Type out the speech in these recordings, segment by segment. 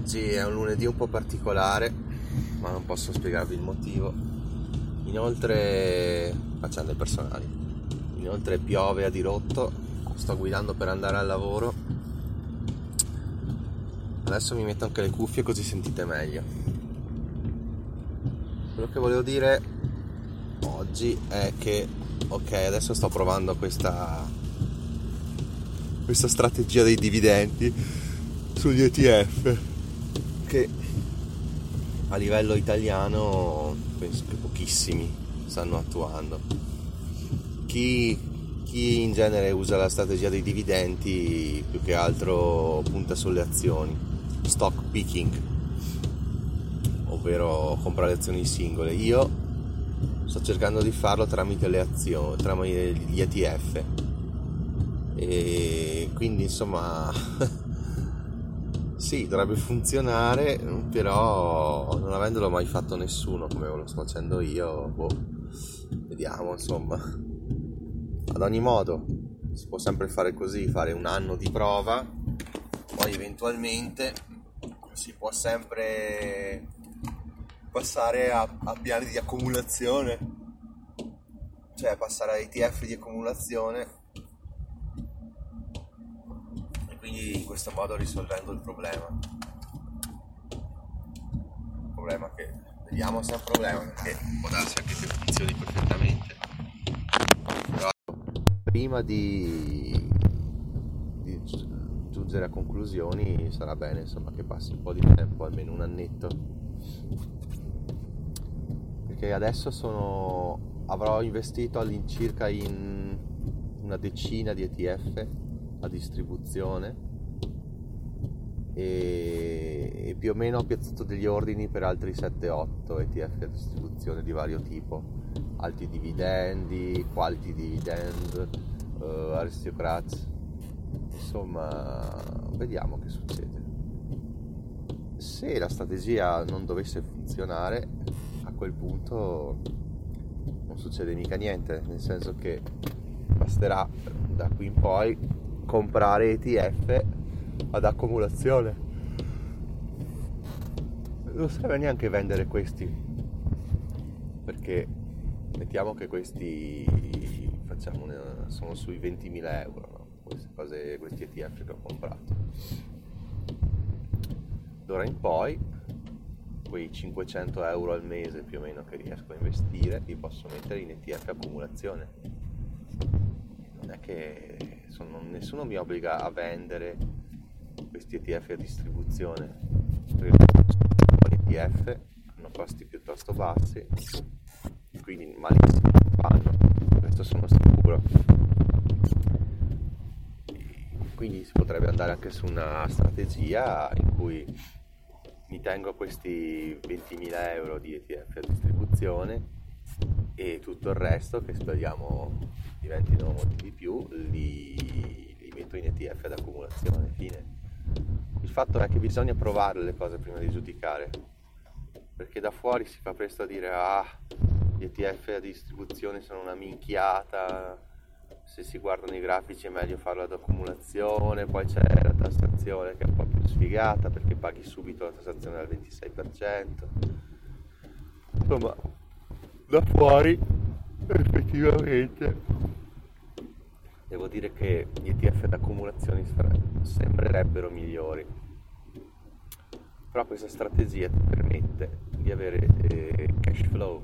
oggi è un lunedì un po' particolare, ma non posso spiegarvi il motivo. Inoltre, faccende personali, inoltre piove a dirotto, sto guidando per andare al lavoro. Adesso mi metto anche le cuffie così sentite meglio. Quello che volevo dire oggi è che, ok, adesso sto provando questa, questa strategia dei dividendi sugli ETF che a livello italiano penso che pochissimi stanno attuando. Chi, chi in genere usa la strategia dei dividendi più che altro punta sulle azioni, stock picking, ovvero comprare azioni singole. Io sto cercando di farlo tramite le azioni, tramite gli ETF. E quindi insomma sì, dovrebbe funzionare, però non avendolo mai fatto nessuno come lo sto facendo io, boh, vediamo insomma. Ad ogni modo, si può sempre fare così, fare un anno di prova, poi eventualmente si può sempre passare a, a piani di accumulazione, cioè passare a ETF di accumulazione quindi in questo modo risolvendo il problema. Il problema che vediamo se è un problema perché può darsi anche che funzioni perfettamente. Però prima di, di giungere a conclusioni sarà bene insomma che passi un po' di tempo, almeno un annetto. Perché adesso sono avrò investito all'incirca in una decina di ETF a distribuzione e, e, più o meno ho piazzato degli ordini per altri 7-8 ETF a distribuzione di vario tipo. Alti dividendi, quality dividend, uh, aristocrats insomma vediamo che succede. Se la strategia non dovesse funzionare a quel punto non succede mica niente nel senso che basterà da qui in poi comprare ETF ad accumulazione. Non serve neanche vendere questi, perché mettiamo che questi facciamo, sono sui 20.000 euro, no? queste cose, questi ETF che ho comprato. D'ora in poi, quei 500 euro al mese più o meno che riesco a investire, li posso mettere in ETF accumulazione. Non è che sono, nessuno mi obbliga a vendere questi ETF a distribuzione. Perché gli ETF hanno costi piuttosto bassi quindi malissimo fanno questo sono sicuro. Quindi si potrebbe andare anche su una strategia in cui mi tengo questi 20.000 euro di ETF a distribuzione e tutto il resto che speriamo diventino molti di più li, li metto in ETF ad accumulazione fine il fatto è che bisogna provare le cose prima di giudicare perché da fuori si fa presto a dire ah gli ETF a distribuzione sono una minchiata se si guardano i grafici è meglio farlo ad accumulazione poi c'è la tassazione che è un po' più sfigata perché paghi subito la tassazione del 26% insomma da fuori effettivamente devo dire che gli ETF d'accumulazione sembrerebbero migliori però questa strategia ti permette di avere eh, cash flow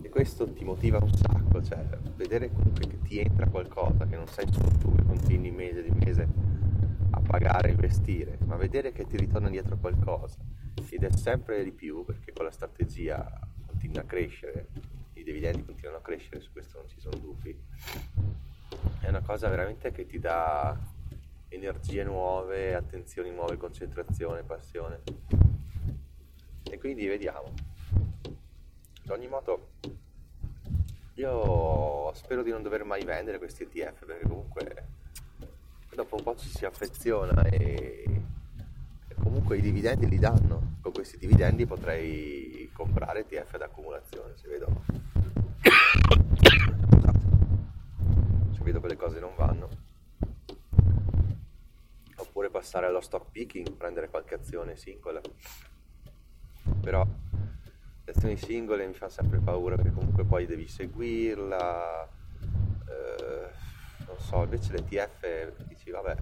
e questo ti motiva un sacco cioè vedere comunque che ti entra qualcosa che non sei solo tu che continui mese di mese a pagare e investire ma vedere che ti ritorna dietro qualcosa ed è sempre di più perché con la strategia continua a crescere i dividendi continuano a crescere, su questo non ci sono dubbi. È una cosa veramente che ti dà energie nuove, attenzioni nuove, concentrazione, passione. E quindi vediamo. Ad ogni modo, io spero di non dover mai vendere questi ETF perché comunque dopo un po' ci si affeziona e, e comunque i dividendi li danno. Con questi dividendi potrei comprare ETF d'accumulazione se vedo. Vedo che le cose non vanno. Oppure passare allo stock picking, prendere qualche azione singola. Però le azioni singole mi fa sempre paura perché comunque poi devi seguirla. Eh, non so, invece l'ETF dici vabbè,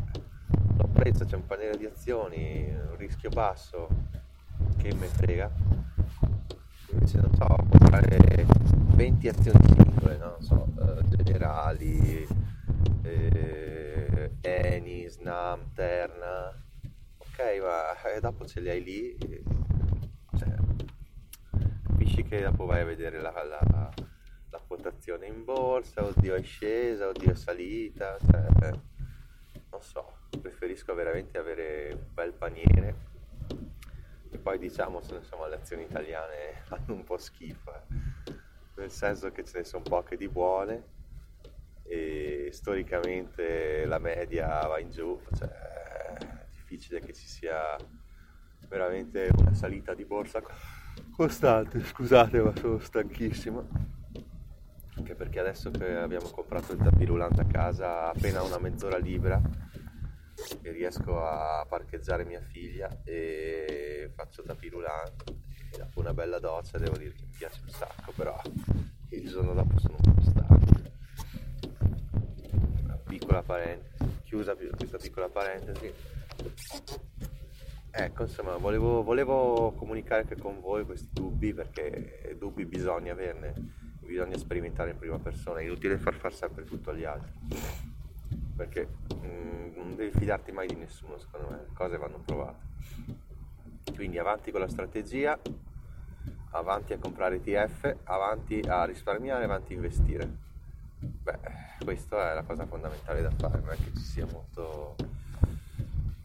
l'ho preso, c'è un paniere di azioni, un rischio basso, che me frega. Invece non so, comprare 20 azioni singole, no? so, eh, generali, eh, Eni, Snam, Terna. Ok, ma eh, dopo ce li hai lì. Cioè, capisci che dopo vai a vedere la, la, la quotazione in borsa, oddio è scesa, oddio è salita, cioè, non so, preferisco veramente avere un bel paniere poi diciamo insomma le azioni italiane fanno un po' schifo, eh. nel senso che ce ne sono poche di buone e storicamente la media va in giù, cioè è difficile che ci sia veramente una salita di borsa costante, scusate ma sono stanchissimo anche perché adesso che abbiamo comprato il tapirulante a casa appena una mezz'ora libera e riesco a parcheggiare mia figlia e faccio tapirulante e dopo una bella doccia devo dire che mi piace un sacco però il giorno dopo sono un po' stanco. Una piccola parentesi chiusa questa piccola parentesi. Ecco insomma volevo, volevo comunicare anche con voi questi dubbi perché dubbi bisogna averne bisogna sperimentare in prima persona, è inutile far fare sempre tutto agli altri, perché mm, non devi fidarti mai di nessuno, secondo me, le cose vanno provate. Quindi avanti con la strategia, avanti a comprare ETF, avanti a risparmiare, avanti a investire. Beh, questa è la cosa fondamentale da fare, non è che ci sia molto...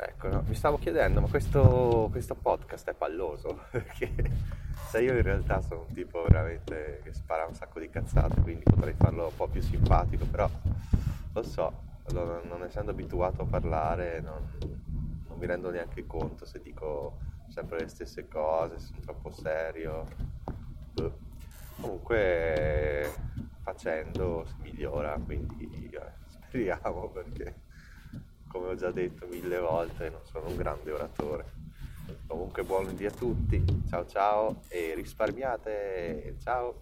Ecco, no, mi stavo chiedendo, ma questo, questo podcast è palloso? Perché se io in realtà sono un tipo veramente che spara un sacco di cazzate, quindi potrei farlo un po' più simpatico, però lo so, non, non essendo abituato a parlare non, non, mi rendo neanche conto se dico sempre le stesse cose, se sono troppo serio. Comunque facendo si migliora, quindi eh, speriamo perché come ho già detto mille volte non sono un grande oratore. Comunque buon lunedì a tutti, ciao ciao e risparmiate, ciao!